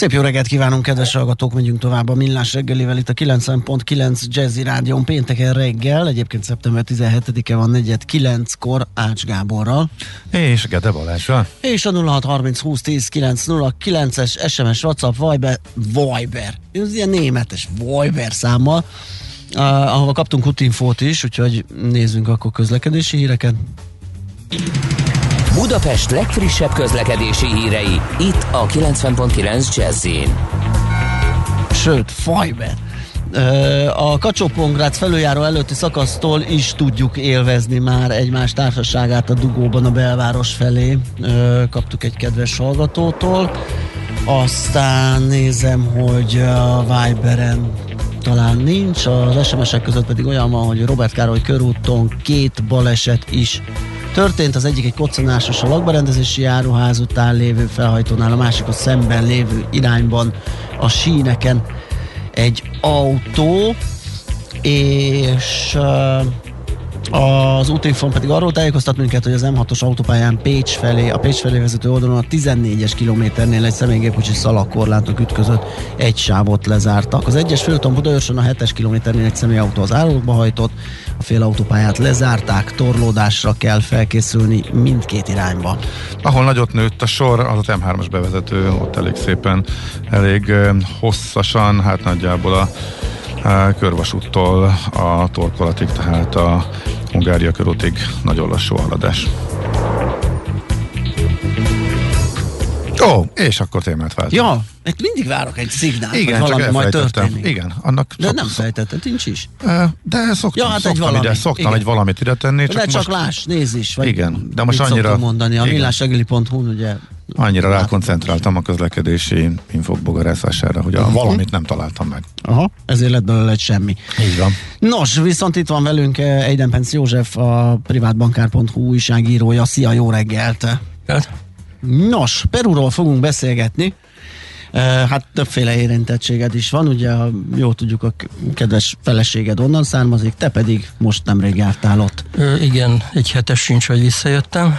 Szép jó reggelt kívánunk, kedves hallgatók, megyünk tovább a Millás reggelivel itt a 90.9 Jazzy Rádion pénteken reggel, egyébként szeptember 17-e van negyed 9-kor Ács Gáborral. És Gede Balázsral. És a 0630 20 10 909-es SMS, WhatsApp, Viber, Viber, ez ilyen németes Viber számmal, uh, ahova kaptunk útinfót is, úgyhogy nézzünk akkor közlekedési híreket. Budapest legfrissebb közlekedési hírei, itt a 90.9 jazz Sőt, Fiber. A kacsó felüljáró előtti szakasztól is tudjuk élvezni már egymás társaságát a dugóban a belváros felé. Kaptuk egy kedves hallgatótól. Aztán nézem, hogy a Viberen talán nincs, az SMS-ek között pedig olyan van, hogy Robert Károly körúton két baleset is Történt az egyik egy koccanásos a lakberendezési járóház után lévő felhajtónál, a másik a szemben lévő irányban a síneken egy autó, és uh, az útinfon pedig arról tájékoztat minket, hogy az M6-os autópályán Pécs felé, a Pécs felé vezető oldalon a 14-es kilométernél egy személygépkocsi szalagkorlátok ütközött, egy sávot lezártak. Az egyes főton Budaörsön a 7-es kilométernél egy személyautó az árokba hajtott, a fél autópályát lezárták, torlódásra kell felkészülni mindkét irányba. Ahol nagyot nőtt a sor, az a M3-as bevezető, ott elég szépen, elég hosszasan, hát nagyjából a körvasúttól a torkolatig, tehát a Hungária körútig nagyon lassú haladás. Ó, és akkor témát váltunk. Ja, mert mindig várok egy szignált, Igen, hogy valami majd történik. Igen, annak De nem fejtetted, nincs is. De szoktam, ja, hát szoktam, egy valami. ide, szoktam Igen. egy valamit ide tenni. Csak de csak most... láss, nézz is. Vagy Igen, de most annyira... mondani, a millásegeli.hu ugye Annyira rákoncentráltam a közlekedési infok bogarászására, hogy a uh-huh. valamit nem találtam meg. Aha, ezért lett belőle egy semmi. Így van. Nos, viszont itt van velünk Eidenpenc József, a privátbankár.hu újságírója. Szia, jó reggelt! Hát. Nos, Perúról fogunk beszélgetni. Hát többféle érintettséged is van, ugye jó tudjuk a kedves feleséged onnan származik, te pedig most nemrég jártál ott. Ö, igen, egy hetes sincs, hogy visszajöttem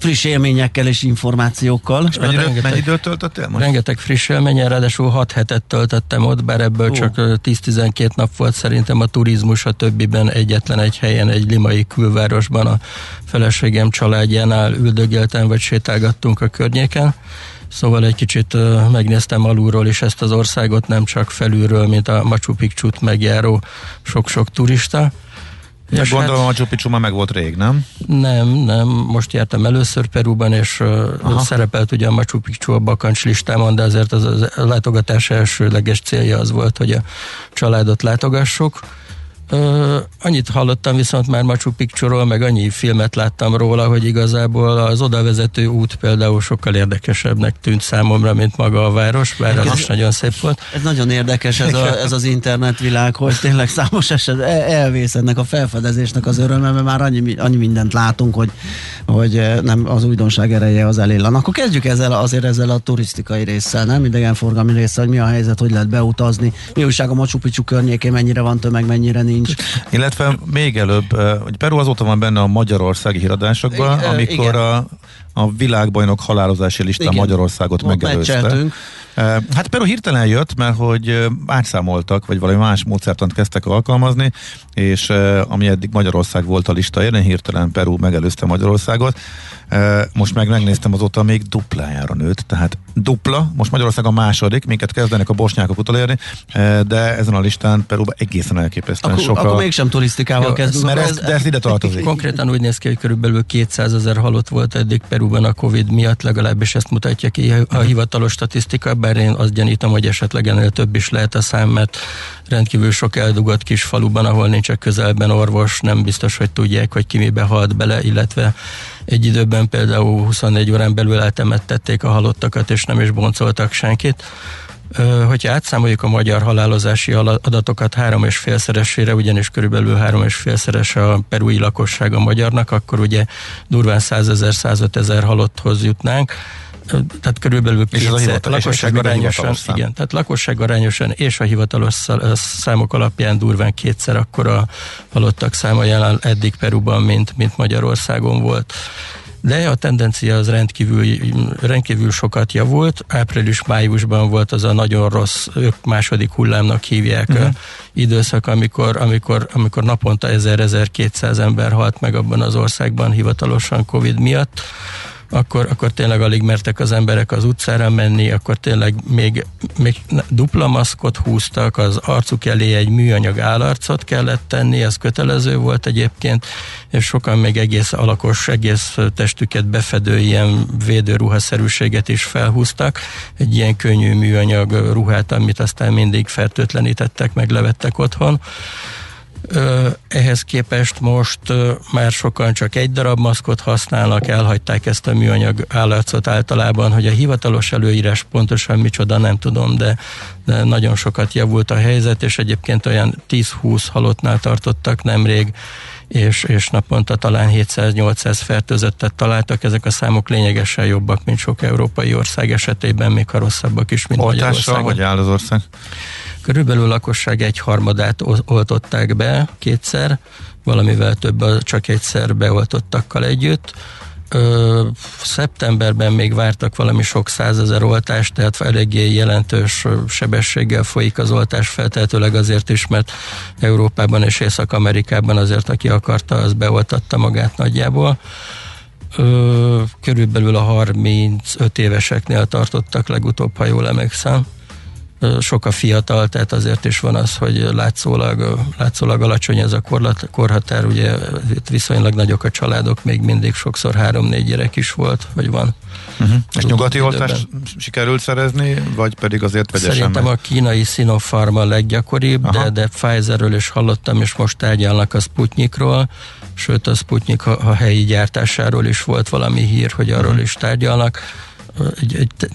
friss élményekkel és információkkal. És mennyi, rengeteg, mennyi időt töltöttél most? Rengeteg friss élményen, ráadásul 6 hetet töltöttem ott, bár ebből uh. csak 10-12 nap volt szerintem a turizmus, a többiben egyetlen egy helyen, egy limai külvárosban a feleségem családjánál üldögéltem, vagy sétálgattunk a környéken. Szóval egy kicsit uh, megnéztem alulról is ezt az országot, nem csak felülről, mint a Machu Picchu-t megjáró sok-sok turista. Ja, gondolom hát, a Machu már meg volt rég, nem? Nem, nem. Most jártam először Perúban, és Aha. szerepelt ugye a Machu Picchu a bakancs listámon, de azért az, az a látogatás elsőleges célja az volt, hogy a családot látogassuk Uh, annyit hallottam viszont már Machu Picchu-ról, meg annyi filmet láttam róla, hogy igazából az odavezető út például sokkal érdekesebbnek tűnt számomra, mint maga a város, bár az is nagyon szép volt. Ez nagyon érdekes ez, a, ez az internetvilág, hogy tényleg számos eset elvész ennek a felfedezésnek az öröme, mert már annyi, annyi mindent látunk, hogy, hogy nem az újdonság ereje az elillan. Akkor kezdjük ezzel azért ezzel a turisztikai résszel, nem idegenforgalmi résszel, hogy mi a helyzet, hogy lehet beutazni, mi újság a Machu Picchu környékén, mennyire van tömeg, mennyire nincs nincs. Illetve még előbb, hogy Peru azóta van benne a magyarországi híradásokban, amikor a, a világbajnok halálozási listán Magyarországot megelőzte. Hát Peru hirtelen jött, mert hogy átszámoltak, vagy valami más módszertant kezdtek alkalmazni, és ami eddig Magyarország volt a lista érén, hirtelen Peru megelőzte Magyarországot. Most meg megnéztem azóta még duplájára nőtt, tehát dupla, most Magyarország a második, minket kezdenek a bosnyákok utolérni, de ezen a listán Peruban egészen elképesztően akkor, sokkal... Akkor mégsem turisztikával kezdünk. Mert ez, de ez ide tartozik. Konkrétan úgy néz ki, hogy körülbelül 200 ezer halott volt eddig Peruban a Covid miatt, legalábbis ezt mutatja ki a hivatalos statisztika, bár én azt gyanítom, hogy esetleg ennél több is lehet a szám, mert rendkívül sok eldugott kis faluban, ahol nincs a közelben orvos, nem biztos, hogy tudják, hogy ki mibe halt bele, illetve egy időben például 24 órán belül eltemettették a halottakat, és nem is boncoltak senkit. Hogyha átszámoljuk a magyar halálozási adatokat három és félszeresére, ugyanis körülbelül három és félszeres a perui lakosság a magyarnak, akkor ugye durván 100 ezer, 105 ezer halotthoz jutnánk tehát körülbelül kétszer, lakosság arányosan, igen, tehát lakosság arányosan és a hivatalos számok alapján durván kétszer akkor a halottak száma jelen eddig Peruban, mint, mint Magyarországon volt de a tendencia az rendkívül, rendkívül sokat javult. Április-májusban volt az a nagyon rossz, ők második hullámnak hívják uh-huh. időszak, amikor, amikor, amikor naponta 1000-1200 ember halt meg abban az országban hivatalosan Covid miatt akkor, akkor tényleg alig mertek az emberek az utcára menni, akkor tényleg még, még dupla maszkot húztak, az arcuk elé egy műanyag állarcot kellett tenni, ez kötelező volt egyébként, és sokan még egész alakos, egész testüket befedő ilyen védőruhaszerűséget is felhúztak, egy ilyen könnyű műanyag ruhát, amit aztán mindig fertőtlenítettek, meg levettek otthon. Ehhez képest most már sokan csak egy darab maszkot használnak, elhagyták ezt a műanyag állarcot általában, hogy a hivatalos előírás pontosan micsoda, nem tudom, de, de nagyon sokat javult a helyzet, és egyébként olyan 10-20 halottnál tartottak nemrég, és, és naponta talán 700-800 fertőzöttet találtak. Ezek a számok lényegesen jobbak, mint sok európai ország esetében, még ha rosszabbak is, mint Oltással Magyarországon. hogy áll az ország? Körülbelül a lakosság egy harmadát oltották be kétszer, valamivel több csak egyszer beoltottakkal együtt. Ö, szeptemberben még vártak valami sok százezer oltást, tehát eléggé jelentős sebességgel folyik az oltás, feltehetőleg azért is, mert Európában és Észak-Amerikában azért, aki akarta, az beoltatta magát nagyjából. Ö, körülbelül a 35 éveseknél tartottak legutóbb, ha jól emlékszem sok a fiatal, tehát azért is van az, hogy látszólag, látszólag alacsony ez a korlat, korhatár, ugye itt viszonylag nagyok a családok, még mindig sokszor három-négy gyerek is volt, vagy van. Uh-huh. És nyugati oltást sikerült szerezni, vagy pedig azért vegyesen Szerintem meg? a kínai Sinopharm a leggyakoribb, de, de Pfizerről is hallottam, és most tárgyalnak a Sputnikról, sőt a Sputnik a, a helyi gyártásáról is volt valami hír, hogy arról uh-huh. is tárgyalnak egy, egy,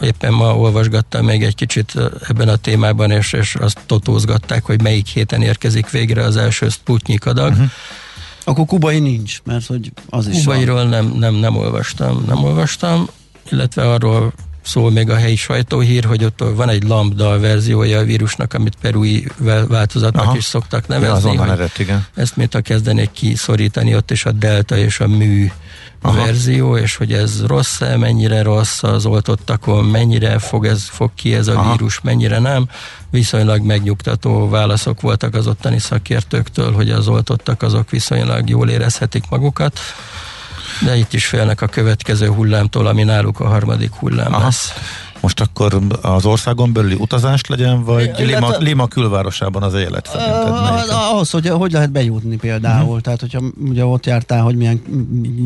éppen ma olvasgattam még egy kicsit ebben a témában, és, és azt totózgatták, hogy melyik héten érkezik végre az első Sputnik adag. Uh-huh. Akkor kubai nincs, mert hogy az is Kubairól nem, nem, nem olvastam, nem olvastam, illetve arról szól még a helyi sajtóhír, hogy ott van egy lambda verziója a vírusnak, amit perui változatnak Aha. is szoktak nevezni. Ja, eredt, igen. Ezt mint ha kezdenék kiszorítani, ott is a delta és a mű Aha. verzió, és hogy ez rossz-e, mennyire rossz az oltottakon, mennyire fog, ez, fog ki ez a Aha. vírus, mennyire nem. Viszonylag megnyugtató válaszok voltak az ottani szakértőktől, hogy az oltottak azok viszonylag jól érezhetik magukat. De itt is félnek a következő hullámtól, ami náluk a harmadik hullám Aha. lesz. Most akkor az országon belüli utazást legyen, vagy é, Lima, Lima külvárosában az élet szerinted? Uh, ahhoz, hogy hogy lehet bejutni például, uh-huh. tehát hogyha ugye ott jártál, hogy milyen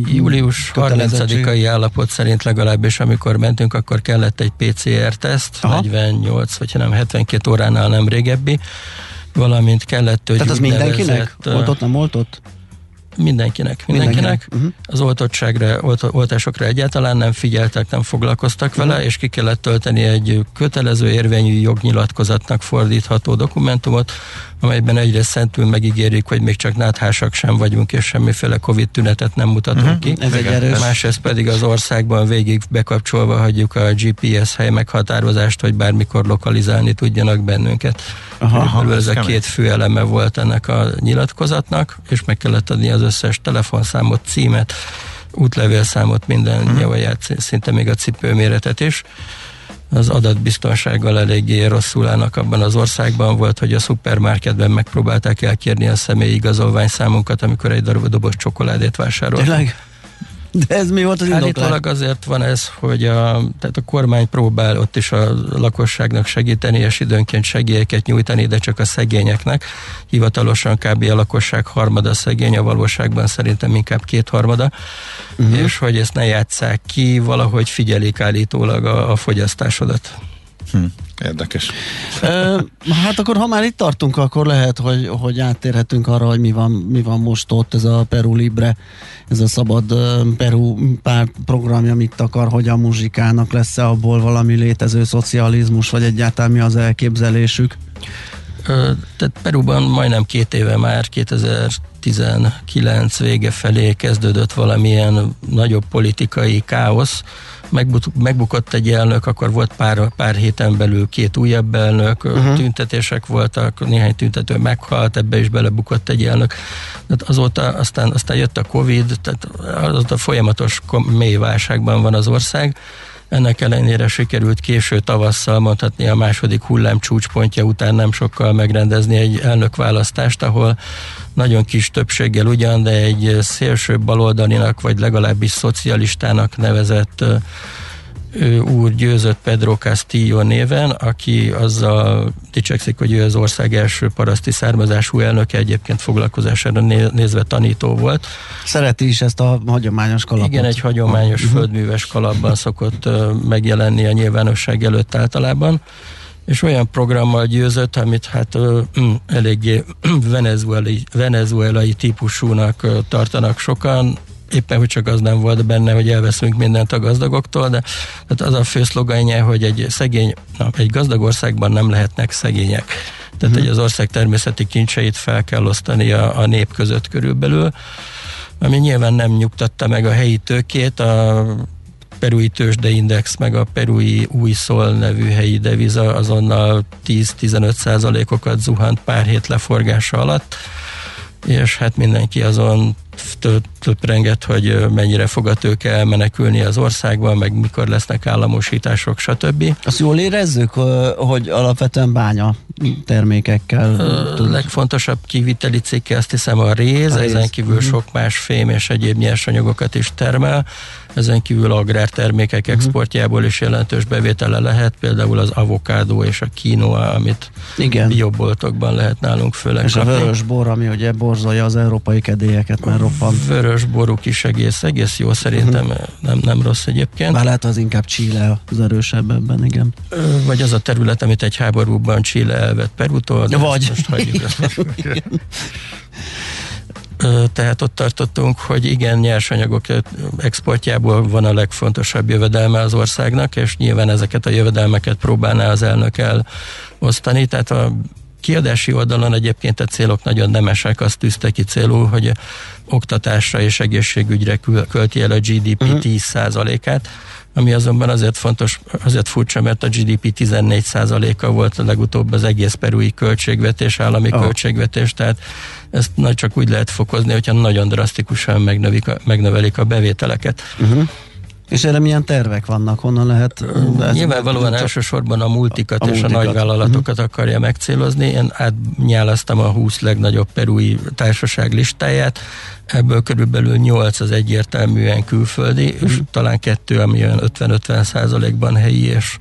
Július 30-ai állapot szerint legalábbis, amikor mentünk, akkor kellett egy PCR-teszt, 48 vagy nem 72 óránál nem régebbi, valamint kellett, hogy Tehát az mindenkinek? Oltott, nem oltott? Mindenkinek, mindenkinek. Uh-huh. Az oltottságra, olt, oltásokra egyáltalán nem figyeltek, nem foglalkoztak uh-huh. vele, és ki kellett tölteni egy kötelező érvényű jognyilatkozatnak fordítható dokumentumot, amelyben egyrészt szentül megígérik, hogy még csak náthásak sem vagyunk, és semmiféle Covid tünetet nem mutatunk uh-huh. ki. Ez egy erős. Másrészt pedig az országban végig bekapcsolva hagyjuk a GPS hely meghatározást, hogy bármikor lokalizálni tudjanak bennünket. Aha, aha, ez a két fő eleme volt ennek a nyilatkozatnak, és meg kellett adni az összes telefonszámot, címet, útlevélszámot, minden uh-huh. nyavaját, szinte még a cipőméretet is az adatbiztonsággal eléggé rosszul állnak abban az országban volt, hogy a szupermarketben megpróbálták elkérni a személyi igazolvány számunkat, amikor egy darab doboz csokoládét. Tényleg? De ez mi volt az? Állítólag azért van ez, hogy a, tehát a kormány próbál ott is a lakosságnak segíteni, és időnként segélyeket nyújtani, de csak a szegényeknek. Hivatalosan kb. a lakosság harmada szegény, a valóságban szerintem inkább kétharmada, uh-huh. és hogy ezt ne játsszák ki, valahogy figyelik állítólag a, a fogyasztásodat. Hm. Érdekes. hát akkor, ha már itt tartunk, akkor lehet, hogy, hogy áttérhetünk arra, hogy mi van, mi van most ott, ez a Peru Libre, ez a szabad Peru pár programja mit akar, hogy a muzsikának lesz-e abból valami létező szocializmus, vagy egyáltalán mi az elképzelésük? tehát Peruban majdnem két éve már 2019 vége felé kezdődött valamilyen nagyobb politikai káosz, megbukott egy elnök, akkor volt pár, pár héten belül két újabb elnök, uh-huh. tüntetések voltak, néhány tüntető meghalt, ebbe is belebukott egy elnök. Tehát azóta aztán, aztán jött a Covid, tehát azóta folyamatos mély válságban van az ország, ennek ellenére sikerült késő tavasszal, mondhatni a második hullám csúcspontja után nem sokkal megrendezni egy elnökválasztást, ahol nagyon kis többséggel ugyan, de egy szélső baloldalinak, vagy legalábbis szocialistának nevezett úr győzött Pedro Castillo néven, aki azzal dicsekszik, hogy ő az ország első paraszti származású elnöke, egyébként foglalkozására nézve tanító volt. Szereti is ezt a hagyományos kalapot. Igen, egy hagyományos uh-huh. földműves kalapban szokott megjelenni a nyilvánosság előtt általában és olyan programmal győzött, amit hát mm, eléggé venezuelai, venezuelai típusúnak tartanak sokan, éppen, hogy csak az nem volt benne, hogy elveszünk mindent a gazdagoktól, de tehát az a fő szlogenje, hogy egy szegény, na, egy gazdag országban nem lehetnek szegények. Tehát, hmm. hogy az ország természeti kincseit fel kell osztani a, a nép között körülbelül, ami nyilván nem nyugtatta meg a helyi tőkét, a perui tőzsdeindex, meg a perui új szól nevű helyi deviza azonnal 10-15 százalékokat zuhant pár hét leforgása alatt, és hát mindenki azon töprengett, hogy mennyire fog a tőke elmenekülni az országban, meg mikor lesznek államosítások, stb. Azt jól érezzük, hogy alapvetően bánya termékekkel... A legfontosabb kiviteli cikke azt hiszem a réz, a réz. ezen kívül uh-huh. sok más fém és egyéb nyersanyagokat is termel, ezen kívül agrártermékek uh-huh. exportjából is jelentős bevétele lehet, például az avokádó és a kínoa, amit Igen. bioboltokban lehet nálunk főleg És kapni. a vörös bor, ami ugye borzolja az európai kedélyeket, mert roppan. Vörös boruk is egész, egész jó szerintem, uh-huh. nem, nem rossz egyébként. Már lehet az inkább Chile az erősebb ebben, igen. Vagy az a terület, amit egy háborúban Chile elvett Perutól. Vagy. Most hagyjuk tehát ott tartottunk, hogy igen, nyersanyagok exportjából van a legfontosabb jövedelme az országnak, és nyilván ezeket a jövedelmeket próbálná az elnök elosztani, tehát a kiadási oldalon egyébként a célok nagyon nemesek, azt tűzte ki célul, hogy oktatásra és egészségügyre költi el a GDP uh-huh. 10%-át, ami azonban azért fontos, azért furcsa, mert a GDP 14%-a volt a legutóbb az egész perui költségvetés, állami oh. költségvetés, tehát ezt nagy csak úgy lehet fokozni, hogyha nagyon drasztikusan megnövelik a bevételeket. Uh-huh. És erre milyen tervek vannak? Honnan lehet? Nyilvánvalóan csak elsősorban a multikat a, és multikat. a nagyvállalatokat uh-huh. akarja megcélozni. Én átnyálaztam a 20 legnagyobb perui társaság listáját, ebből körülbelül 8 az egyértelműen külföldi, uh-huh. és talán kettő, ami olyan 50-50 százalékban helyi, és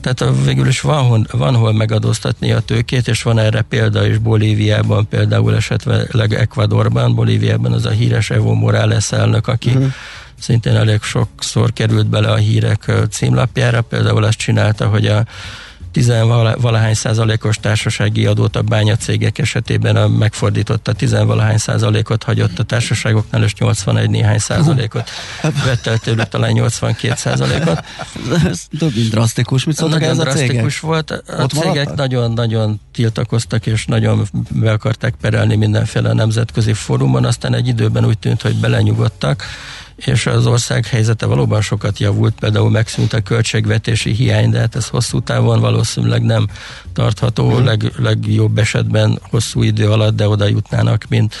tehát végül is van, van hol megadóztatni a tőkét, és van erre példa is Bolíviában, például esetleg Ecuadorban, Bolíviában az a híres Evo Morales elnök, aki uh-huh szintén elég sokszor került bele a hírek címlapjára, például azt csinálta, hogy a tizenvalahány százalékos társasági adót a bányacégek esetében a megfordította tizenvalahány százalékot hagyott a társaságoknál, és 81 néhány százalékot vett el tőlük talán 82 százalékot. Ez több drasztikus. Mit szóltak nagyon ez a drasztikus volt. A Ott cégek nagyon-nagyon tiltakoztak, és nagyon be akarták perelni mindenféle nemzetközi fórumon, aztán egy időben úgy tűnt, hogy belenyugodtak, és az ország helyzete valóban sokat javult, például megszűnt a költségvetési hiány, de hát ez hosszú távon valószínűleg nem tartható, mm. leg, legjobb esetben hosszú idő alatt, de oda jutnának, mint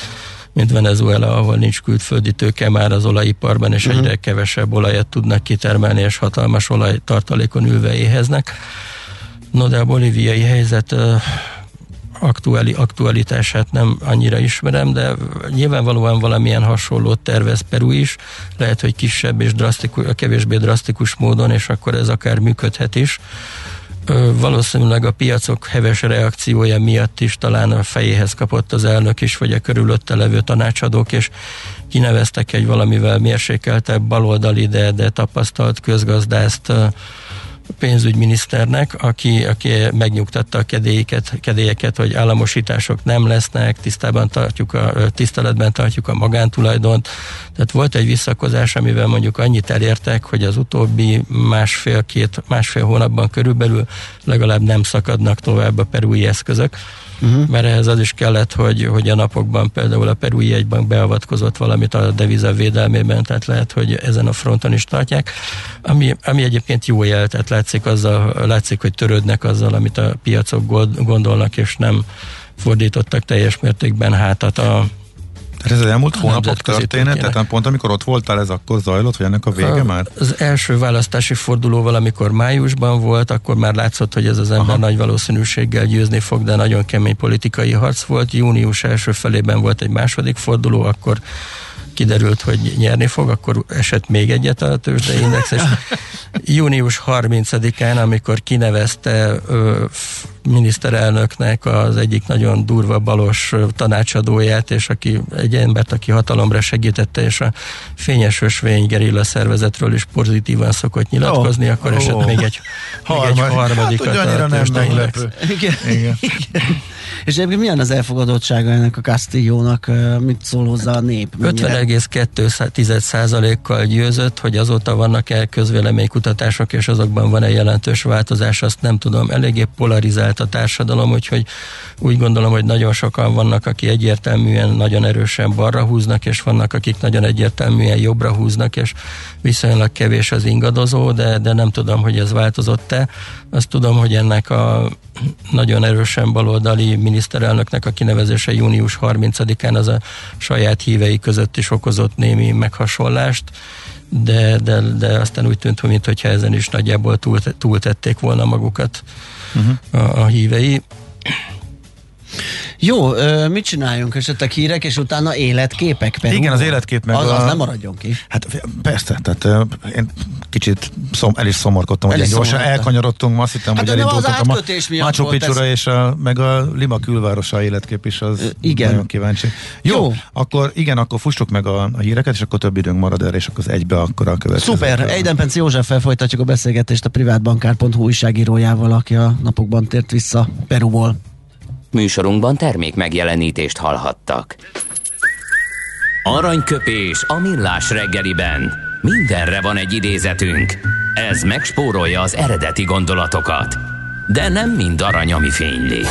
mint Venezuela, ahol nincs külföldi tőke már az olajiparban, és uh-huh. egyre kevesebb olajat tudnak kitermelni, és hatalmas olajtartalékon ülve éheznek. No, de a bolíviai helyzet aktuáli, aktualitását nem annyira ismerem, de nyilvánvalóan valamilyen hasonlót tervez Peru is, lehet, hogy kisebb és drasztikus, kevésbé drasztikus módon, és akkor ez akár működhet is. Valószínűleg a piacok heves reakciója miatt is talán a fejéhez kapott az elnök is, vagy a körülötte levő tanácsadók, és kineveztek egy valamivel mérsékeltebb baloldali, de, de tapasztalt közgazdászt pénzügyminiszternek, aki, aki megnyugtatta a kedélyeket, kedélyeket, hogy államosítások nem lesznek, tisztában tartjuk a, tiszteletben tartjuk a magántulajdont. Tehát volt egy visszakozás, amivel mondjuk annyit elértek, hogy az utóbbi másfél-két, másfél hónapban körülbelül legalább nem szakadnak tovább a perui eszközök uh-huh. mert ehhez az is kellett, hogy, hogy a napokban például a perui jegybank beavatkozott valamit a deviza védelmében, tehát lehet, hogy ezen a fronton is tartják, ami, ami egyébként jó jel, tehát látszik, azzal, látszik, hogy törődnek azzal, amit a piacok gondolnak, és nem fordítottak teljes mértékben hátat a, tehát ez az elmúlt hónapok történet, tehát pont amikor ott voltál, ez akkor zajlott, vagy ennek a vége a, már? Az első választási fordulóval, amikor májusban volt, akkor már látszott, hogy ez az ember Aha. nagy valószínűséggel győzni fog, de nagyon kemény politikai harc volt. Június első felében volt egy második forduló, akkor kiderült, hogy nyerni fog, akkor esett még egyet a tőzsdeindex, és június 30-án, amikor kinevezte ö, miniszterelnöknek az egyik nagyon durva balos tanácsadóját, és aki egy embert, aki hatalomra segítette, és a fényes ösvény gerilla szervezetről is pozitívan szokott nyilatkozni, oh, akkor esett oh. még egy, még egy harmadikat. Hát, a nem meglepő. Igen. Igen. Igen. És egyébként milyen az elfogadottsága ennek a Castillónak, mit szól hozzá a nép? 50,2%-kal győzött, hogy azóta vannak-e közvéleménykutatások, és azokban van-e jelentős változás, azt nem tudom. Eléggé polarizált a társadalom, úgyhogy úgy gondolom, hogy nagyon sokan vannak, akik egyértelműen nagyon erősen balra húznak, és vannak, akik nagyon egyértelműen jobbra húznak, és viszonylag kevés az ingadozó, de, de nem tudom, hogy ez változott-e. Azt tudom, hogy ennek a nagyon erősen baloldali miniszterelnöknek a kinevezése június 30-án az a saját hívei között is okozott némi meghasonlást, de, de, de aztán úgy tűnt, mintha ezen is nagyjából túl, túltették volna magukat uh-huh. a, a hívei. Jó, mit csináljunk? Esetleg hírek, és utána életképek? Peru? Igen, az életkép meg az, a... az nem maradjon ki. Hát persze, tehát én kicsit szom, el is szomorkodtam, hogy gyorsan elkanyarodtunk, ma azt hittem, hát hogy elindultunk a Machu picchu és a, meg a Lima külvárosa életkép is, az igen. nagyon kíváncsi. Jó, Jó, akkor igen, akkor fussuk meg a, a híreket, és akkor több időnk marad erre, és akkor az egybe akkor a következő. Szuper, Eiden Penci Józseffel folytatjuk a beszélgetést a privátbankár.hu újságírójával, aki a napokban tért vissza Peruból. Műsorunkban termék megjelenítést hallhattak. Aranyköpés a millás reggeliben. Mindenre van egy idézetünk. Ez megspórolja az eredeti gondolatokat. De nem mind arany, ami fényli.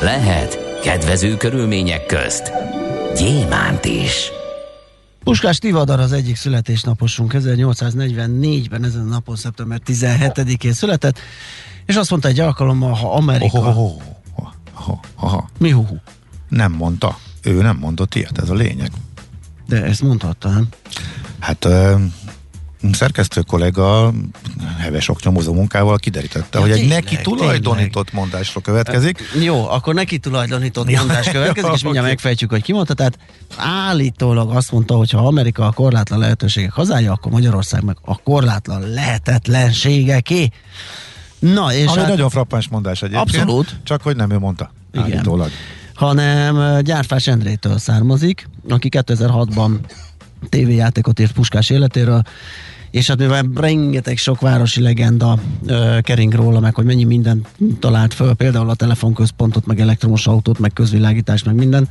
Lehet kedvező körülmények közt gyémánt is. Puskás Tivadar az egyik születésnaposunk 1844-ben, ezen a napon szeptember 17-én született, és azt mondta egy alkalommal, ha Amerika... Oh, oh, oh ha, ha. Mi hu Nem mondta. Ő nem mondott ilyet, ez a lényeg. De ezt mondhatta, nem? Hát szerkesztő kollega heves oknyomozó munkával kiderítette, ja, hogy egy neki tulajdonított tényleg. mondásról következik. Jó, akkor neki tulajdonított ja, mondás következik, és mindjárt okay. megfejtjük, hogy ki mondta. Tehát állítólag azt mondta, hogy ha Amerika a korlátlan lehetőségek hazája, akkor Magyarország meg a korlátlan lehetetlenségeké. Na, és Ami hát, nagyon frappáns mondás egyébként. Abszolút. Csak hogy nem ő mondta. Igen. Állítólag. Hanem Gyárfás Endrétől származik, aki 2006-ban tévéjátékot írt Puskás életéről, és hát mivel rengeteg sok városi legenda ö, kering róla, meg hogy mennyi minden talált föl, például a telefonközpontot, meg elektromos autót, meg közvilágítást, meg minden,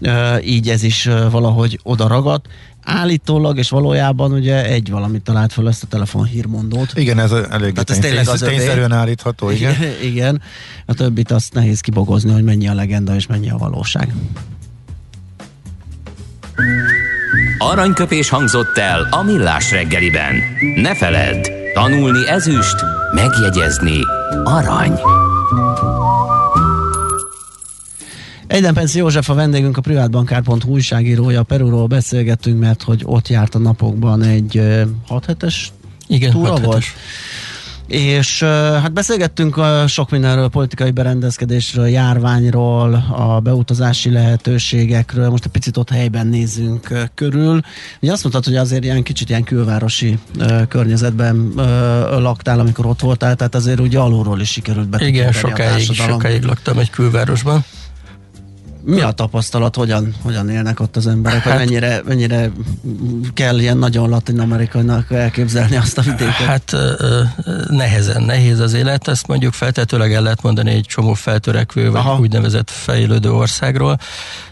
ö, így ez is ö, valahogy oda ragadt állítólag, és valójában ugye egy valamit talált fel ezt a telefon hírmondót. Igen, ez elég Tehát ez tényleg az tényszerűen állítható, igen. igen. Igen, a többit azt nehéz kibogozni, hogy mennyi a legenda és mennyi a valóság. Aranyköpés hangzott el a millás reggeliben. Ne feledd, tanulni ezüst, megjegyezni arany. Egyden József a vendégünk, a privátbankár.hu újságírója, Perúról beszélgettünk, mert hogy ott járt a napokban egy 6 hetes Igen, túra volt. És hát beszélgettünk sok mindenről, politikai berendezkedésről, járványról, a beutazási lehetőségekről. Most egy picit ott helyben nézzünk körül. Ugye azt mondtad, hogy azért ilyen kicsit ilyen külvárosi környezetben laktál, amikor ott voltál, tehát azért ugye alulról is sikerült be. Igen, sokáig, sokáig laktam egy külvárosban. Mi a tapasztalat, hogyan, hogyan élnek ott az emberek, hát, mennyire, mennyire kell ilyen nagyon latin-amerikainak elképzelni azt a vidéket? Hát nehezen, nehéz az élet, ezt mondjuk feltetőleg el lehet mondani egy csomó feltörekvő, vagy Aha. úgynevezett fejlődő országról,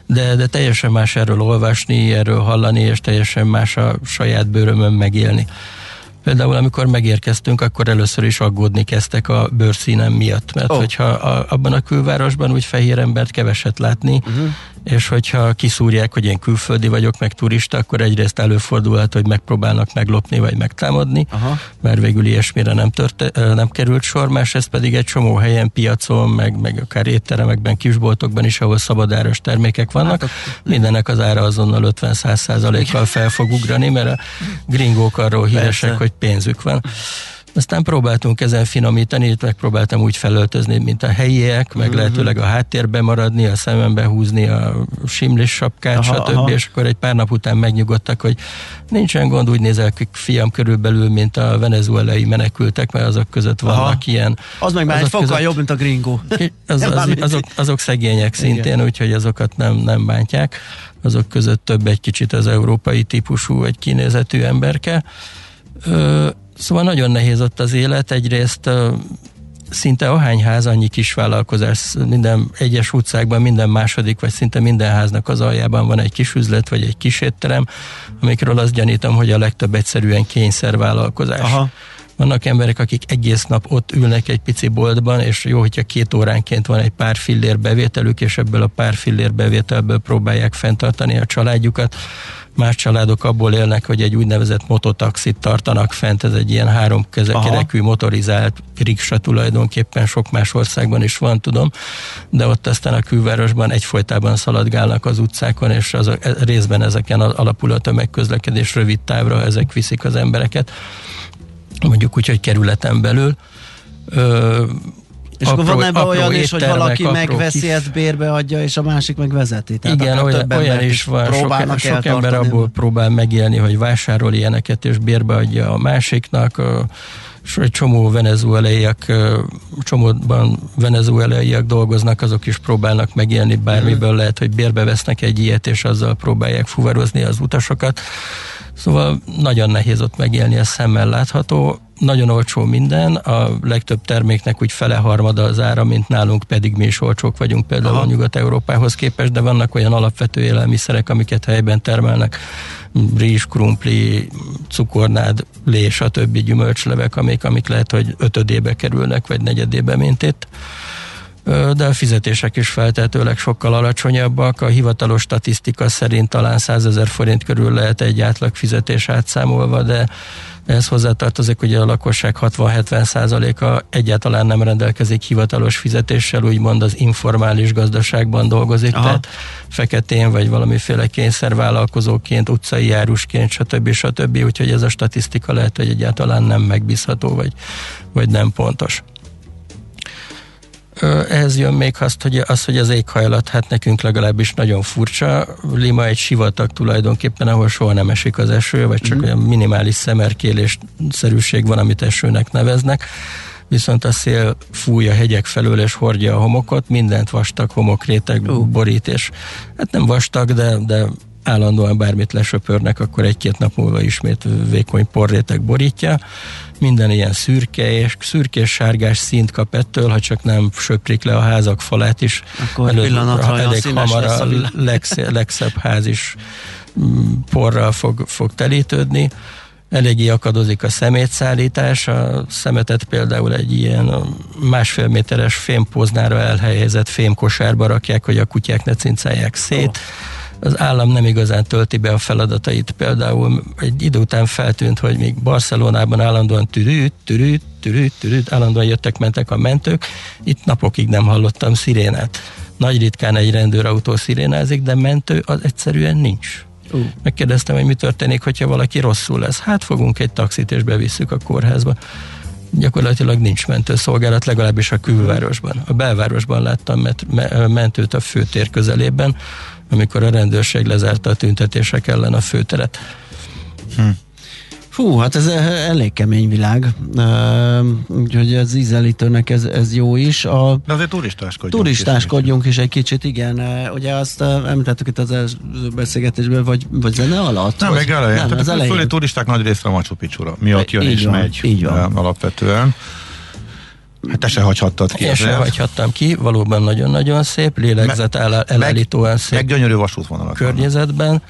de, de teljesen más erről olvasni, erről hallani, és teljesen más a saját bőrömön megélni. Például amikor megérkeztünk, akkor először is aggódni kezdtek a bőrszínem miatt, mert oh. hogyha a, abban a külvárosban úgy fehér embert keveset látni, uh-huh és hogyha kiszúrják, hogy én külföldi vagyok, meg turista, akkor egyrészt előfordulhat, hogy megpróbálnak meglopni, vagy megtámadni, Aha. mert végül ilyesmire nem, törte, nem került sor, másrészt pedig egy csomó helyen, piacon, meg, meg akár étteremekben, kisboltokban is, ahol szabadáros termékek vannak, hát, mindennek az ára azonnal 50-100 kal fel fog ugrani, mert a gringók arról híresek, Persze. hogy pénzük van. Aztán próbáltunk ezen finomítani, itt megpróbáltam úgy felöltözni, mint a helyiek, meg uh-huh. lehetőleg a háttérbe maradni, a szemembe húzni a simlis sapkát, aha, stb. Aha. És akkor egy pár nap után megnyugodtak, hogy nincsen gond, úgy nézel ki fiam körülbelül, mint a venezuelai menekültek, mert azok között vannak aha. ilyen. Az meg már egy fokkal között, jobb, mint a gringo. Az, az, azok, azok szegények szintén, úgyhogy azokat nem, nem bántják. Azok között több egy kicsit az európai típusú, egy kinézetű emberke. Ö, Szóval nagyon nehéz ott az élet. Egyrészt szinte ahány ház, annyi kis vállalkozás, minden egyes utcákban, minden második, vagy szinte minden háznak az aljában van egy kis üzlet, vagy egy kis étterem, amikről azt gyanítom, hogy a legtöbb egyszerűen kényszervállalkozás. Aha. Vannak emberek, akik egész nap ott ülnek egy pici boltban, és jó, hogyha két óránként van egy pár fillér bevételük, és ebből a pár fillér bevételből próbálják fenntartani a családjukat Más családok abból élnek, hogy egy úgynevezett mototaxit tartanak fent, ez egy ilyen három kerekű motorizált riksa tulajdonképpen sok más országban is van, tudom, de ott aztán a külvárosban egyfolytában szaladgálnak az utcákon, és az, e, részben ezeken alapul a tömegközlekedés rövid távra, ezek viszik az embereket, mondjuk úgy, hogy kerületen belül. És apró, akkor van ebben olyan is, hogy valaki megveszi, kis... ezt bérbe adja, és a másik meg vezeti. Tehát Igen, olyan, olyan is van. Sok, sok ember abból próbál megélni, hogy vásárol ilyeneket, és bérbe adja a másiknak. És egy csomó venezuelaiak, csomóban venezuelaiak dolgoznak, azok is próbálnak megélni bármiből, mhm. lehet, hogy bérbe vesznek egy ilyet, és azzal próbálják fuvarozni az utasokat. Szóval nagyon nehéz ott megélni, ez szemmel látható nagyon olcsó minden, a legtöbb terméknek úgy fele harmada az ára, mint nálunk, pedig mi is olcsók vagyunk például Aha. a Nyugat-Európához képest, de vannak olyan alapvető élelmiszerek, amiket helyben termelnek, rizs, krumpli, cukornád, lé, stb. gyümölcslevek, amik, amik lehet, hogy ötödébe kerülnek, vagy negyedébe, mint itt de a fizetések is feltehetőleg sokkal alacsonyabbak. A hivatalos statisztika szerint talán 100 ezer forint körül lehet egy átlag fizetés átszámolva, de ehhez hozzátartozik, hogy a lakosság 60-70 százaléka egyáltalán nem rendelkezik hivatalos fizetéssel, úgymond az informális gazdaságban dolgozik, Aha. tehát feketén vagy valamiféle kényszervállalkozóként, utcai járusként, stb. stb. Úgyhogy ez a statisztika lehet, hogy egyáltalán nem megbízható, vagy, vagy nem pontos ehhez jön még azt, hogy az, hogy az éghajlat, hát nekünk legalábbis nagyon furcsa. Lima egy sivatag tulajdonképpen, ahol soha nem esik az eső, vagy csak mm. olyan minimális szemerkélés szerűség van, amit esőnek neveznek viszont a szél fúj a hegyek felől és hordja a homokot, mindent vastag homokréteg uh. borít, és hát nem vastag, de, de állandóan bármit lesöpörnek, akkor egy-két nap múlva ismét vékony porréteg borítja minden ilyen szürke és szürkés sárgás színt kap ettől, ha csak nem söprik le a házak falát is. Akkor Előtt, pillanatra elég hamar a, a legszebb, legszebb ház is mm, porral fog, fog telítődni. Eléggé akadozik a szemétszállítás, a szemetet például egy ilyen másfél méteres fémpóznára elhelyezett fémkosárba rakják, hogy a kutyák ne cincálják szét. Oh az állam nem igazán tölti be a feladatait. Például egy idő után feltűnt, hogy még Barcelonában állandóan tűrűt, tűrűt, tűrűt, tűrűt, állandóan jöttek, mentek a mentők. Itt napokig nem hallottam szirénát. Nagy ritkán egy rendőrautó szirénázik, de mentő az egyszerűen nincs. Uh. Megkérdeztem, hogy mi történik, hogyha valaki rosszul lesz. Hát fogunk egy taxit és bevisszük a kórházba. Gyakorlatilag nincs mentőszolgálat, legalábbis a külvárosban. A belvárosban láttam mentőt a főtér közelében, amikor a rendőrség lezárta a tüntetések ellen a főteret. Hm. Hú, hát ez eh, elég kemény világ, úgyhogy az ízelítőnek ez, ez jó is. A De azért turistáskodjunk Turistáskodjunk is, is egy kicsit, igen. Ugye azt említettük itt az első beszélgetésben, vagy, vagy zene alatt? Nem, meg elején. Nem, az elején. Főleg turisták nagy részre a Machu Picchu-ra, miatt jön így és van, megy így van. alapvetően. Hát te se hagyhattad ki. Én se hagyhattam ki, valóban nagyon-nagyon szép, lélegzet Me- elállítóan szép. Meg gyönyörű vasútvonalak. Környezetben. Vannak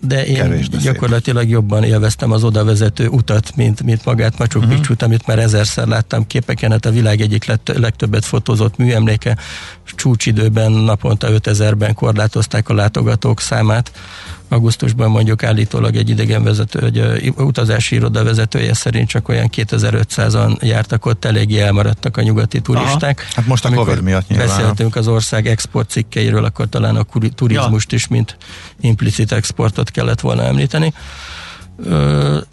de én Kevés, de gyakorlatilag szép. jobban élveztem az oda vezető utat, mint, mint magát Machu uh-huh. Picchu-t, amit már ezerszer láttam képeken, hát a világ egyik lett, legtöbbet fotózott műemléke, csúcsidőben naponta 5000-ben korlátozták a látogatók számát, augusztusban mondjuk állítólag egy idegenvezető, egy utazási iroda vezetője szerint csak olyan 2500-an jártak ott, eléggé elmaradtak a nyugati turisták. Aha. Hát most a Covid miatt nyilván. Beszéltünk az ország export cikkeiről, akkor talán a turizmust ja. is, mint implicit exportot kellett volna említeni.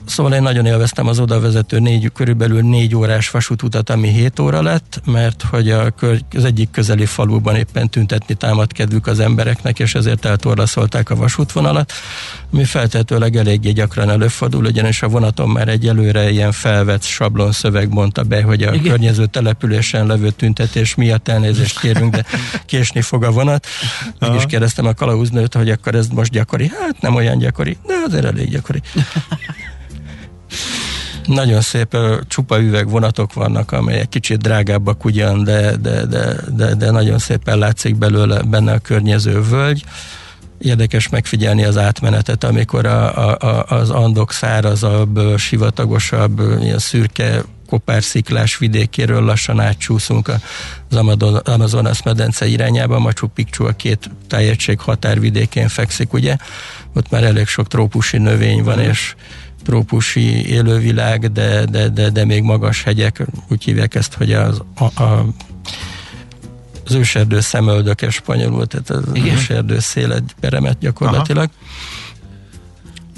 Szóval én nagyon élveztem az oda vezető négy, körülbelül négy órás vasútutat, ami 7 óra lett, mert hogy a, az egyik közeli faluban éppen tüntetni támad kedvük az embereknek, és ezért eltorlaszolták a vasútvonalat, ami feltetőleg eléggé gyakran előfordul, ugyanis a vonaton már egy előre ilyen felvett sablon szöveg mondta be, hogy a Igen. környező településen levő tüntetés miatt elnézést kérünk, de késni fog a vonat. Meg is kérdeztem a kalauznőt, hogy akkor ez most gyakori. Hát nem olyan gyakori, de azért elég gyakori. Nagyon szép csupa üveg vonatok vannak, amelyek kicsit drágábbak ugyan, de, de, de, de, de nagyon szépen látszik belőle benne a környező völgy. Érdekes megfigyelni az átmenetet, amikor a, a, az andok szárazabb, sivatagosabb, ilyen szürke kopársziklás vidékéről lassan átcsúszunk az Amazonas medence irányába, Machu Picchu a két tájegység határvidékén fekszik, ugye? Ott már elég sok trópusi növény van, és trópusi élővilág, de, de, de, de még magas hegyek, úgy hívják ezt, hogy az, a, a az őserdő szemöldöke spanyolul, tehát az Igen. őserdő széled peremet gyakorlatilag. Aha.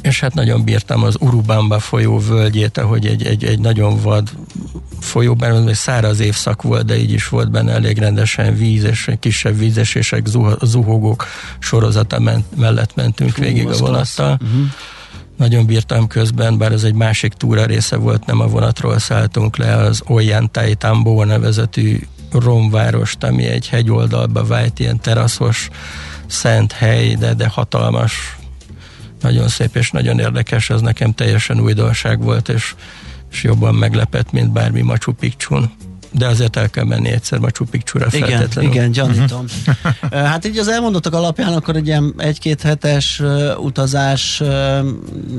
És hát nagyon bírtam az Urubamba folyó völgyét, ahogy egy, egy, egy nagyon vad folyóban, egy száraz évszak volt, de így is volt benne elég rendesen víz, és kisebb vízesések, zuhogók sorozata ment, mellett mentünk Fú, végig a vonattal. Uh-huh nagyon bírtam közben, bár ez egy másik túra része volt, nem a vonatról szálltunk le, az Ollantay Tambó nevezetű romvárost, ami egy hegyoldalba vájt, ilyen teraszos, szent hely, de, de hatalmas, nagyon szép és nagyon érdekes, ez nekem teljesen újdonság volt, és, és jobban meglepett, mint bármi Machu Picchu-n de azért el kell menni egyszer Machu Picchu-ra igen, Igen, gyanítom. Uh-huh. hát így az elmondottak alapján akkor egy ilyen egy-két hetes utazás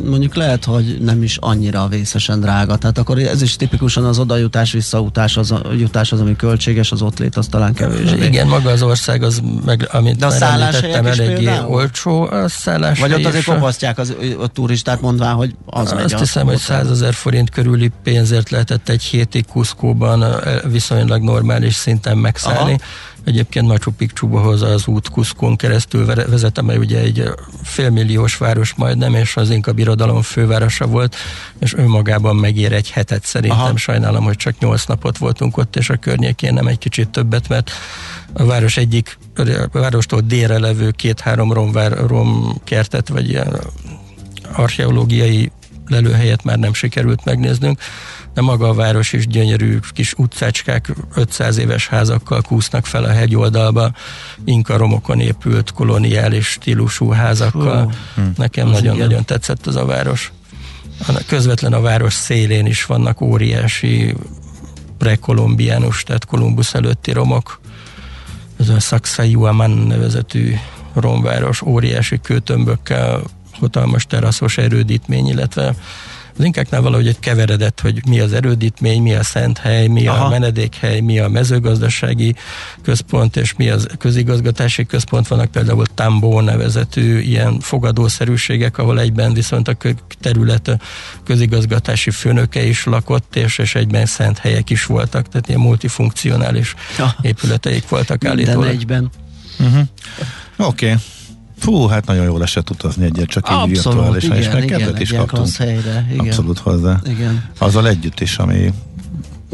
mondjuk lehet, hogy nem is annyira vészesen drága. Tehát akkor ez is tipikusan az odajutás, visszautás, az, jutás az, ami költséges, az ott lét, az talán kevésbé. Igen, maga az ország, az meg, amit De a említettem, eléggé olcsó a szállás. Vagy ott azért kopasztják az, a turistát mondván, hogy az Azt megy hiszem, hogy 100 ezer forint körüli pénzért lehetett egy hétig Kuszkóban viszonylag normális szinten megszállni. Aha. Egyébként Machu Picchuhoz az út Cuscón keresztül vezet, amely ugye egy félmilliós város majdnem, és az Inka Birodalom fővárosa volt, és önmagában megér egy hetet szerintem. Aha. Sajnálom, hogy csak nyolc napot voltunk ott, és a környékén nem egy kicsit többet, mert a város egyik, a várostól délre levő két-három romvár, romkertet, vagy ilyen archeológiai lelőhelyet már nem sikerült megnéznünk de maga a város is gyönyörű kis utcácskák, 500 éves házakkal kúsznak fel a hegyoldalba, inka romokon épült koloniális stílusú házakkal. Uh, Nekem nagyon-nagyon tetszett az a város. Közvetlen a város szélén is vannak óriási prekolumbiánus, tehát Kolumbusz előtti romok. Ez a Sacsayhuaman nevezetű romváros óriási kőtömbökkel, hatalmas teraszos erődítmény, illetve az inkáknál valahogy egy keveredett, hogy mi az erődítmény, mi a szent hely, mi Aha. a menedékhely, mi a mezőgazdasági központ, és mi az közigazgatási központ. Vannak például Tambó nevezetű ilyen fogadószerűségek, ahol egyben viszont a terület közigazgatási főnöke is lakott, és, és egyben szent helyek is voltak, tehát ilyen multifunkcionális ja. épületeik voltak állítólag. Minden egyben. Uh-huh. Oké. Okay. Fú, hát nagyon jól esett utazni egyet, csak így virtuálisan, és meg kedvet is kaptunk. Helyre, igen. Abszolút hozzá. Igen. Azzal együtt is, ami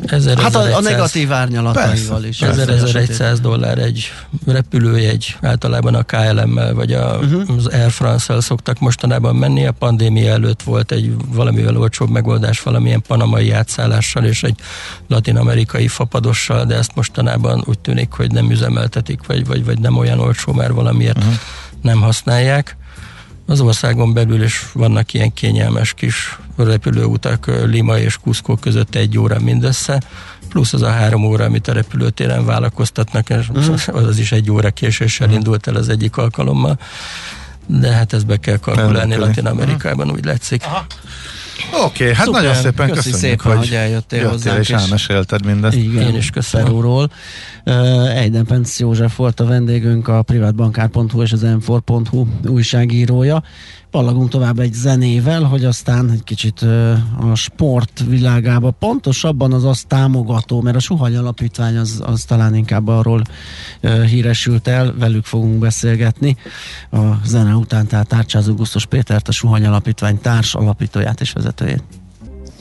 Ezer, hát a, a negatív árnyalataival is. 1100 dollár egy repülőjegy, általában a KLM-mel vagy a, uh-huh. az Air France-el szoktak mostanában menni. A pandémia előtt volt egy valamivel olcsóbb megoldás, valamilyen panamai átszállással és egy latin-amerikai fapadossal, de ezt mostanában úgy tűnik, hogy nem üzemeltetik, vagy, vagy, vagy nem olyan olcsó, mert valamiért uh-huh. Nem használják. Az országon belül is vannak ilyen kényelmes kis repülőutak Lima és Cusco között egy óra mindössze, plusz az a három óra, amit a repülőtéren válakoztatnak, és uh-huh. az is egy óra késéssel uh-huh. indult el az egyik alkalommal, de hát ezt be kell kalkulálni Latin Amerikában, úgy látszik. Aha. Oké, okay, hát Szuper. nagyon szépen Köszi köszönjük, szépen, hogy, hogy eljöttél hozzánk. és elmesélted mindezt. Igen, Én is köszönöm. Perúról. Egyden Penc József volt a vendégünk, a privátbankár.hu és az m újságírója. Ballagunk tovább egy zenével, hogy aztán egy kicsit a sport világába, pontosabban az azt támogató, mert a Suhany Alapítvány az, az talán inkább arról híresült el, velük fogunk beszélgetni. A zene után tehát Tárcsázó Gusztus Pétert, a Suhany Alapítvány társ alapítóját és vezetőjét.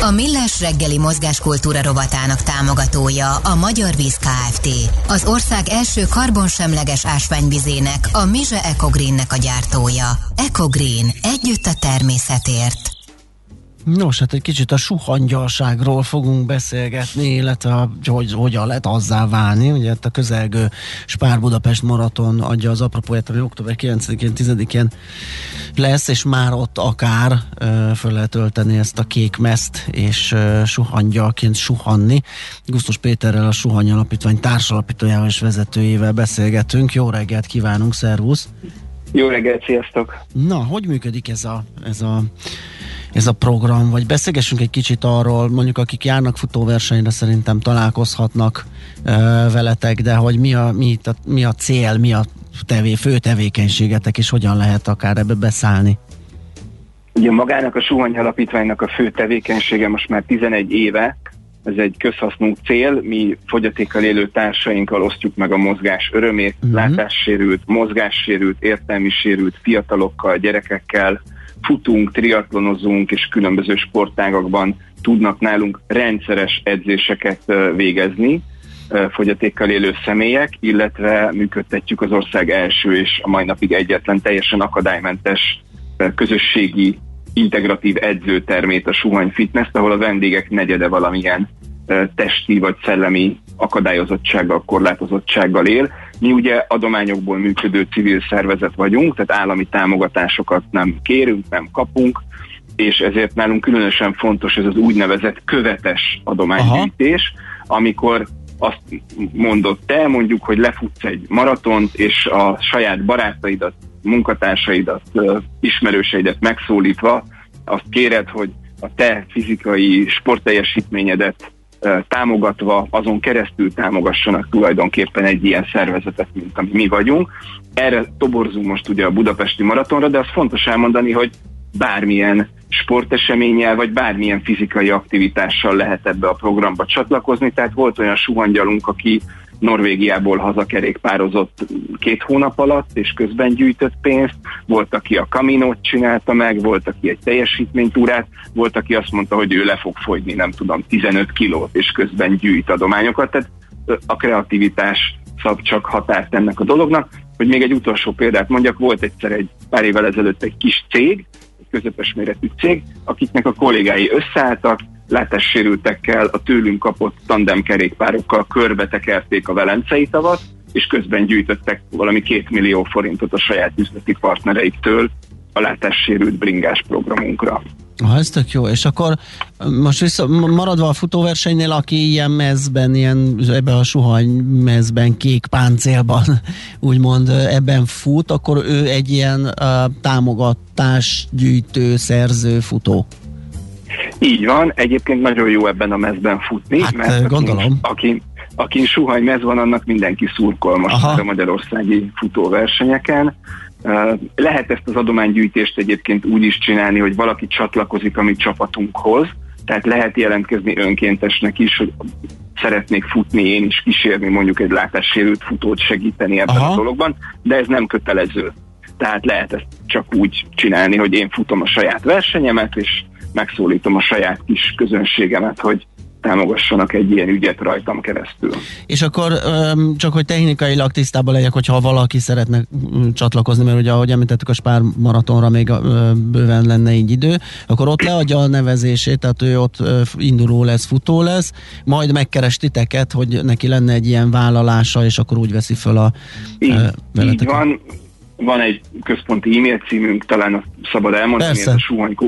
A Millás reggeli mozgáskultúra rovatának támogatója a Magyar Víz Kft. Az ország első karbonsemleges ásványvizének, a Mize Ecogreennek a gyártója. Ecogreen. Együtt a természetért. Nos, hát egy kicsit a suhangyalságról fogunk beszélgetni, illetve hogy hogyan lehet azzá válni. Ugye hát a közelgő Spár Budapest maraton adja az apropóját, ami október 9-én, 10-én lesz, és már ott akár uh, föl lehet ölteni ezt a kék meszt, és uh, suhangyalként suhanni. Gusztus Péterrel a Suhany Alapítvány társalapítójával és vezetőjével beszélgetünk. Jó reggelt kívánunk, szervusz! Jó reggelt, sziasztok! Na, hogy működik ez a, ez a ez a program, vagy beszélgessünk egy kicsit arról, mondjuk akik járnak futóversenyre szerintem találkozhatnak uh, veletek, de hogy mi a, mi, a, mi a cél, mi a tevé, fő tevékenységetek, és hogyan lehet akár ebbe beszállni? Ugye magának a Suhany Alapítványnak a fő tevékenysége most már 11 éve, ez egy közhasznú cél, mi fogyatékkal élő társainkkal osztjuk meg a mozgás örömét, uh-huh. látássérült, mozgássérült, értelmi sérült fiatalokkal, gyerekekkel, futunk, triatlonozunk, és különböző sportágakban tudnak nálunk rendszeres edzéseket végezni fogyatékkal élő személyek, illetve működtetjük az ország első és a mai napig egyetlen teljesen akadálymentes közösségi integratív edzőtermét, a Suhany Fitness, ahol a vendégek negyede valamilyen testi vagy szellemi akadályozottsággal, korlátozottsággal él. Mi ugye adományokból működő civil szervezet vagyunk, tehát állami támogatásokat nem kérünk, nem kapunk, és ezért nálunk különösen fontos ez az úgynevezett követes adománygyűjtés, amikor azt mondott te, mondjuk, hogy lefutsz egy maratont, és a saját barátaidat, munkatársaidat, ismerőseidet megszólítva azt kéred, hogy a te fizikai sportteljesítményedet támogatva, azon keresztül támogassanak tulajdonképpen egy ilyen szervezetet, mint ami mi vagyunk. Erre toborzunk most ugye a budapesti maratonra, de az fontos elmondani, hogy bármilyen sporteseménnyel, vagy bármilyen fizikai aktivitással lehet ebbe a programba csatlakozni. Tehát volt olyan suhangyalunk, aki Norvégiából hazakerékpározott két hónap alatt, és közben gyűjtött pénzt, volt, aki a kaminót csinálta meg, volt, aki egy teljesítménytúrát, volt, aki azt mondta, hogy ő le fog fogyni, nem tudom, 15 kilót, és közben gyűjt adományokat, tehát a kreativitás szab csak határt ennek a dolognak. Hogy még egy utolsó példát mondjak, volt egyszer egy pár évvel ezelőtt egy kis cég, közepes méretű cég, akiknek a kollégái összeálltak, látássérültekkel a tőlünk kapott tandemkerékpárokkal körbe tekerték a Velencei tavat, és közben gyűjtöttek valami két millió forintot a saját üzleti partnereiktől a látássérült bringás programunkra. Ha ez tök jó, és akkor most vissza, maradva a futóversenynél, aki ilyen mezben, ilyen ebben a suhany mezben, kék páncélban, úgymond ebben fut, akkor ő egy ilyen uh, támogatásgyűjtő, szerző futó. Így van, egyébként nagyon jó ebben a mezben futni, hát, mert gondolom. Aki, aki suhany mez van, annak mindenki szurkol most Aha. a magyarországi futóversenyeken. Lehet ezt az adománygyűjtést egyébként úgy is csinálni, hogy valaki csatlakozik a mi csapatunkhoz, tehát lehet jelentkezni önkéntesnek is, hogy szeretnék futni én is, kísérni mondjuk egy látássérült futót segíteni ebben Aha. a dologban, de ez nem kötelező. Tehát lehet ezt csak úgy csinálni, hogy én futom a saját versenyemet, és megszólítom a saját kis közönségemet, hogy támogassanak egy ilyen ügyet rajtam keresztül. És akkor csak, hogy technikailag tisztában legyek, hogyha valaki szeretne mm, csatlakozni, mert ugye ahogy említettük a Spár maratonra még bőven lenne így idő, akkor ott leadja a nevezését, tehát ő ott induló lesz, futó lesz, majd megkeres titeket, hogy neki lenne egy ilyen vállalása, és akkor úgy veszi föl a így, így van, van egy központi e-mail címünk, talán szabad elmondani, ez a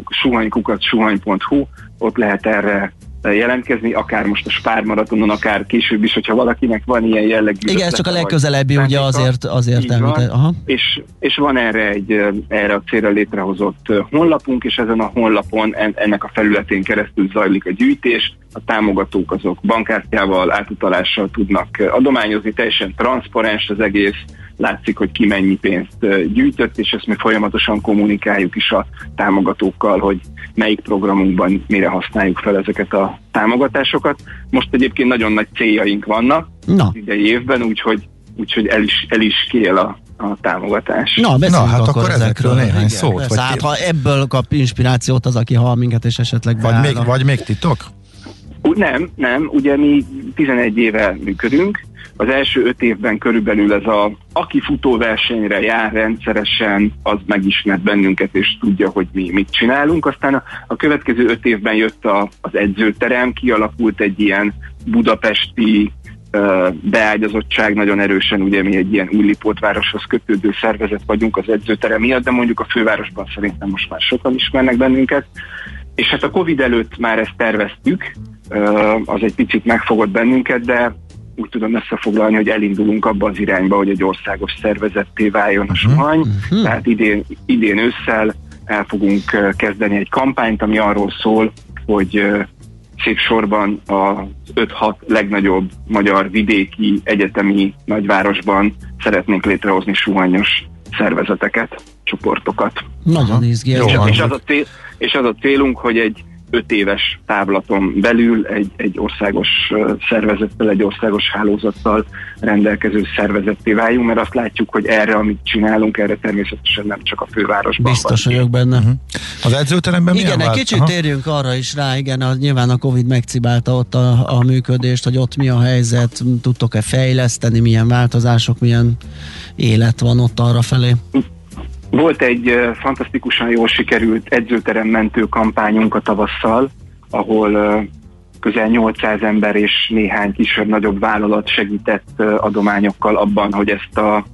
suhanykukat, suhany.hu, ott lehet erre jelentkezni, akár most a Spár maratonon, akár később is, hogyha valakinek van ilyen jellegű. Igen, ez csak a legközelebbi, ugye azért, azért említett. Aha. És, és van erre egy erre a célra létrehozott honlapunk, és ezen a honlapon ennek a felületén keresztül zajlik a gyűjtés, a támogatók azok bankkártyával, átutalással tudnak adományozni, teljesen transzparens az egész, látszik, hogy ki mennyi pénzt gyűjtött, és ezt mi folyamatosan kommunikáljuk is a támogatókkal, hogy melyik programunkban mire használjuk fel ezeket a támogatásokat. Most egyébként nagyon nagy céljaink vannak Na. idei évben, úgyhogy, úgyhogy el, is, el is kél a, a támogatás. Na, Na hát akkor, akkor ezekről néhány igen, szót. Persze, vagy hát, ha ebből kap inspirációt az, aki hall minket, és esetleg vagy még, vagy még titok? Nem, nem, ugye mi 11 éve működünk, az első öt évben körülbelül ez a, aki futóversenyre jár rendszeresen, az megismert bennünket, és tudja, hogy mi mit csinálunk. Aztán a, a következő öt évben jött a, az edzőterem, kialakult egy ilyen budapesti uh, beágyazottság nagyon erősen, ugye mi egy ilyen új városhoz kötődő szervezet vagyunk az edzőterem miatt, de mondjuk a fővárosban szerintem most már sokan ismernek bennünket. És hát a Covid előtt már ezt terveztük, az egy picit megfogott bennünket, de úgy tudom összefoglalni, hogy elindulunk abba az irányba, hogy egy országos szervezetté váljon a mhm. suhany. Uh-huh. Tehát idén, idén ősszel el fogunk kezdeni egy kampányt, ami arról szól, hogy szép sorban az 5-6 legnagyobb magyar vidéki egyetemi nagyvárosban szeretnénk létrehozni suhanyos szervezeteket, csoportokat. Nagyon izgalmas. És, és, az a cél, és az a célunk, hogy egy öt éves táblaton belül egy, egy országos szervezettel, egy országos hálózattal rendelkező szervezetté váljunk, mert azt látjuk, hogy erre, amit csinálunk, erre természetesen nem csak a fővárosban. Biztos van. vagyok benne. Uh-huh. Az edzőteremben Igen, egy kicsit Aha. térjünk arra is rá, igen, a, nyilván a Covid megcibálta ott a, a működést, hogy ott mi a helyzet, tudtok-e fejleszteni, milyen változások, milyen élet van ott arra felé? Volt egy fantasztikusan jól sikerült edzőterem mentő kampányunk a tavasszal, ahol közel 800 ember és néhány kisebb-nagyobb vállalat segített adományokkal abban, hogy ezt a,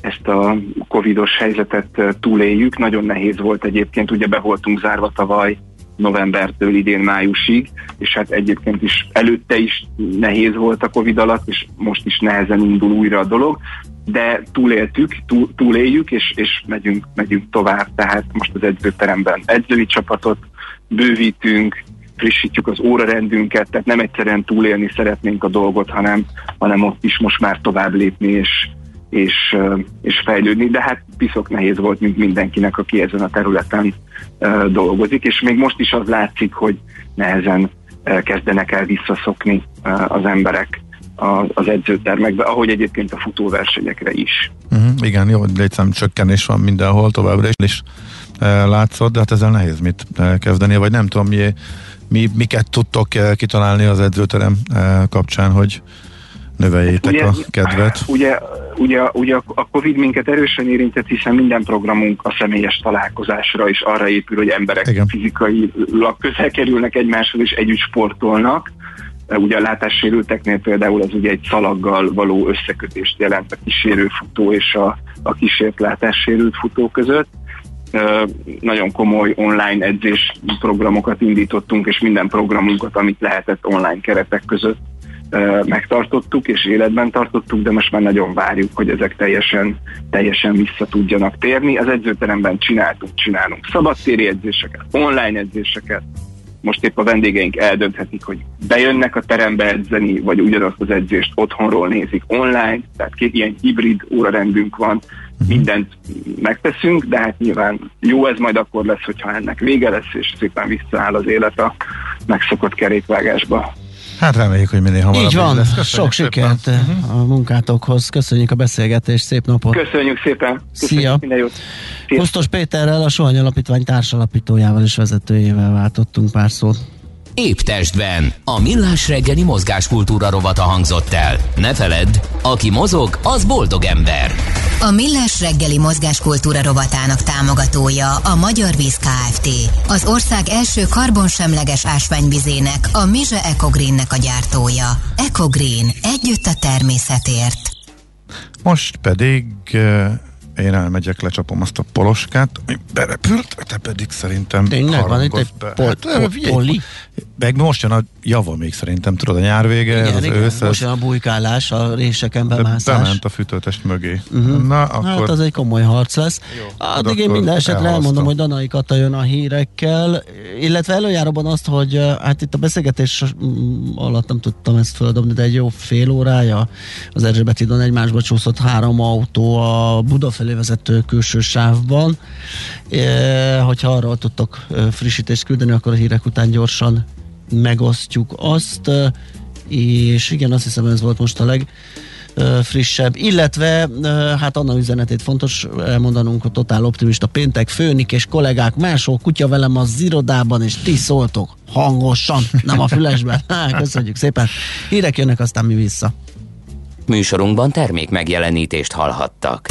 ezt a covidos helyzetet túléljük. Nagyon nehéz volt egyébként, ugye be voltunk zárva tavaly novembertől idén májusig, és hát egyébként is előtte is nehéz volt a Covid alatt, és most is nehezen indul újra a dolog de túléltük, túl, túléljük, és, és megyünk, megyünk tovább. Tehát most az edzőteremben edzői csapatot bővítünk, frissítjük az órarendünket, tehát nem egyszerűen túlélni szeretnénk a dolgot, hanem, hanem ott is most már tovább lépni és, és, és fejlődni, de hát piszok nehéz volt, mint mindenkinek, aki ezen a területen dolgozik, és még most is az látszik, hogy nehezen kezdenek el visszaszokni az emberek az edzőtermekbe, ahogy egyébként a futóversenyekre is. Uh-huh, igen, jó, létszám csökkenés van mindenhol továbbra is, és e, látszott, de hát ezzel nehéz mit e, kezdeni, vagy nem tudom, mi, mi, miket tudtok e, kitalálni az edzőterem e, kapcsán, hogy növeljétek ugye, a kedvet. Ugye, ugye, ugye a Covid minket erősen érintett, hiszen minden programunk a személyes találkozásra is arra épül, hogy emberek Igen. fizikailag közel kerülnek egymáshoz és együtt sportolnak Ugye a látássérülteknél például az ugye egy szalaggal való összekötést jelent a kísérő futó és a, a kísért látássérült futó között. Nagyon komoly online edzés programokat indítottunk, és minden programunkat, amit lehetett online keretek között megtartottuk és életben tartottuk, de most már nagyon várjuk, hogy ezek teljesen, teljesen vissza tudjanak térni. Az edzőteremben csináltunk, csinálunk szabadtéri edzéseket, online edzéseket, most épp a vendégeink eldönthetik, hogy bejönnek a terembe edzeni, vagy ugyanazt az edzést otthonról nézik online, tehát két ilyen hibrid órarendünk van, mindent megteszünk, de hát nyilván jó ez majd akkor lesz, hogyha ennek vége lesz, és szépen visszaáll az élet a megszokott kerékvágásba. Hát reméljük, hogy minél hamarabb Így van, lesz. sok sikert uh-huh. a munkátokhoz. Köszönjük a beszélgetést, szép napot! Köszönjük szépen! Köszönjük Szia! Minden jót! Kusztos Péterrel, a Sohany Alapítvány társalapítójával és vezetőjével váltottunk pár szót. Épp testben. A millás reggeli mozgáskultúra rovata hangzott el. Ne feledd, aki mozog, az boldog ember. A millás reggeli mozgáskultúra rovatának támogatója a Magyar Víz Kft. Az ország első karbonsemleges ásványvizének, a Mize Ecogreennek a gyártója. Ecogreen. Együtt a természetért. Most pedig eh, én elmegyek, lecsapom azt a poloskát, ami berepült, te pedig szerintem Tényleg van itt egy pol- hát, poli? Meg most jön a java még szerintem, tudod, a nyár vége, igen, az igen, ősz. Most jön a bujkálás, a réseken bemászás. Bement a fűtőtest mögé. Uh-huh. Na, hát akkor... Hát az egy komoly harc lesz. Jó, Addig én minden esetre elmondom, hogy Danai Kata jön a hírekkel, illetve előjáróban azt, hogy hát itt a beszélgetés alatt nem tudtam ezt földobni, de egy jó fél órája az Erzsébet Idon egymásba csúszott három autó a Buda felé vezető külső sávban. E, hogyha arról tudtok frissítést küldeni, akkor a hírek után gyorsan megosztjuk azt, és igen, azt hiszem ez volt most a leg frissebb, illetve hát annak üzenetét fontos elmondanunk, hogy totál optimista péntek, főnik és kollégák, máshol kutya velem az irodában, és ti szóltok hangosan, nem a fülesben. Há, köszönjük szépen. Hírek jönnek, aztán mi vissza. Műsorunkban termék megjelenítést hallhattak.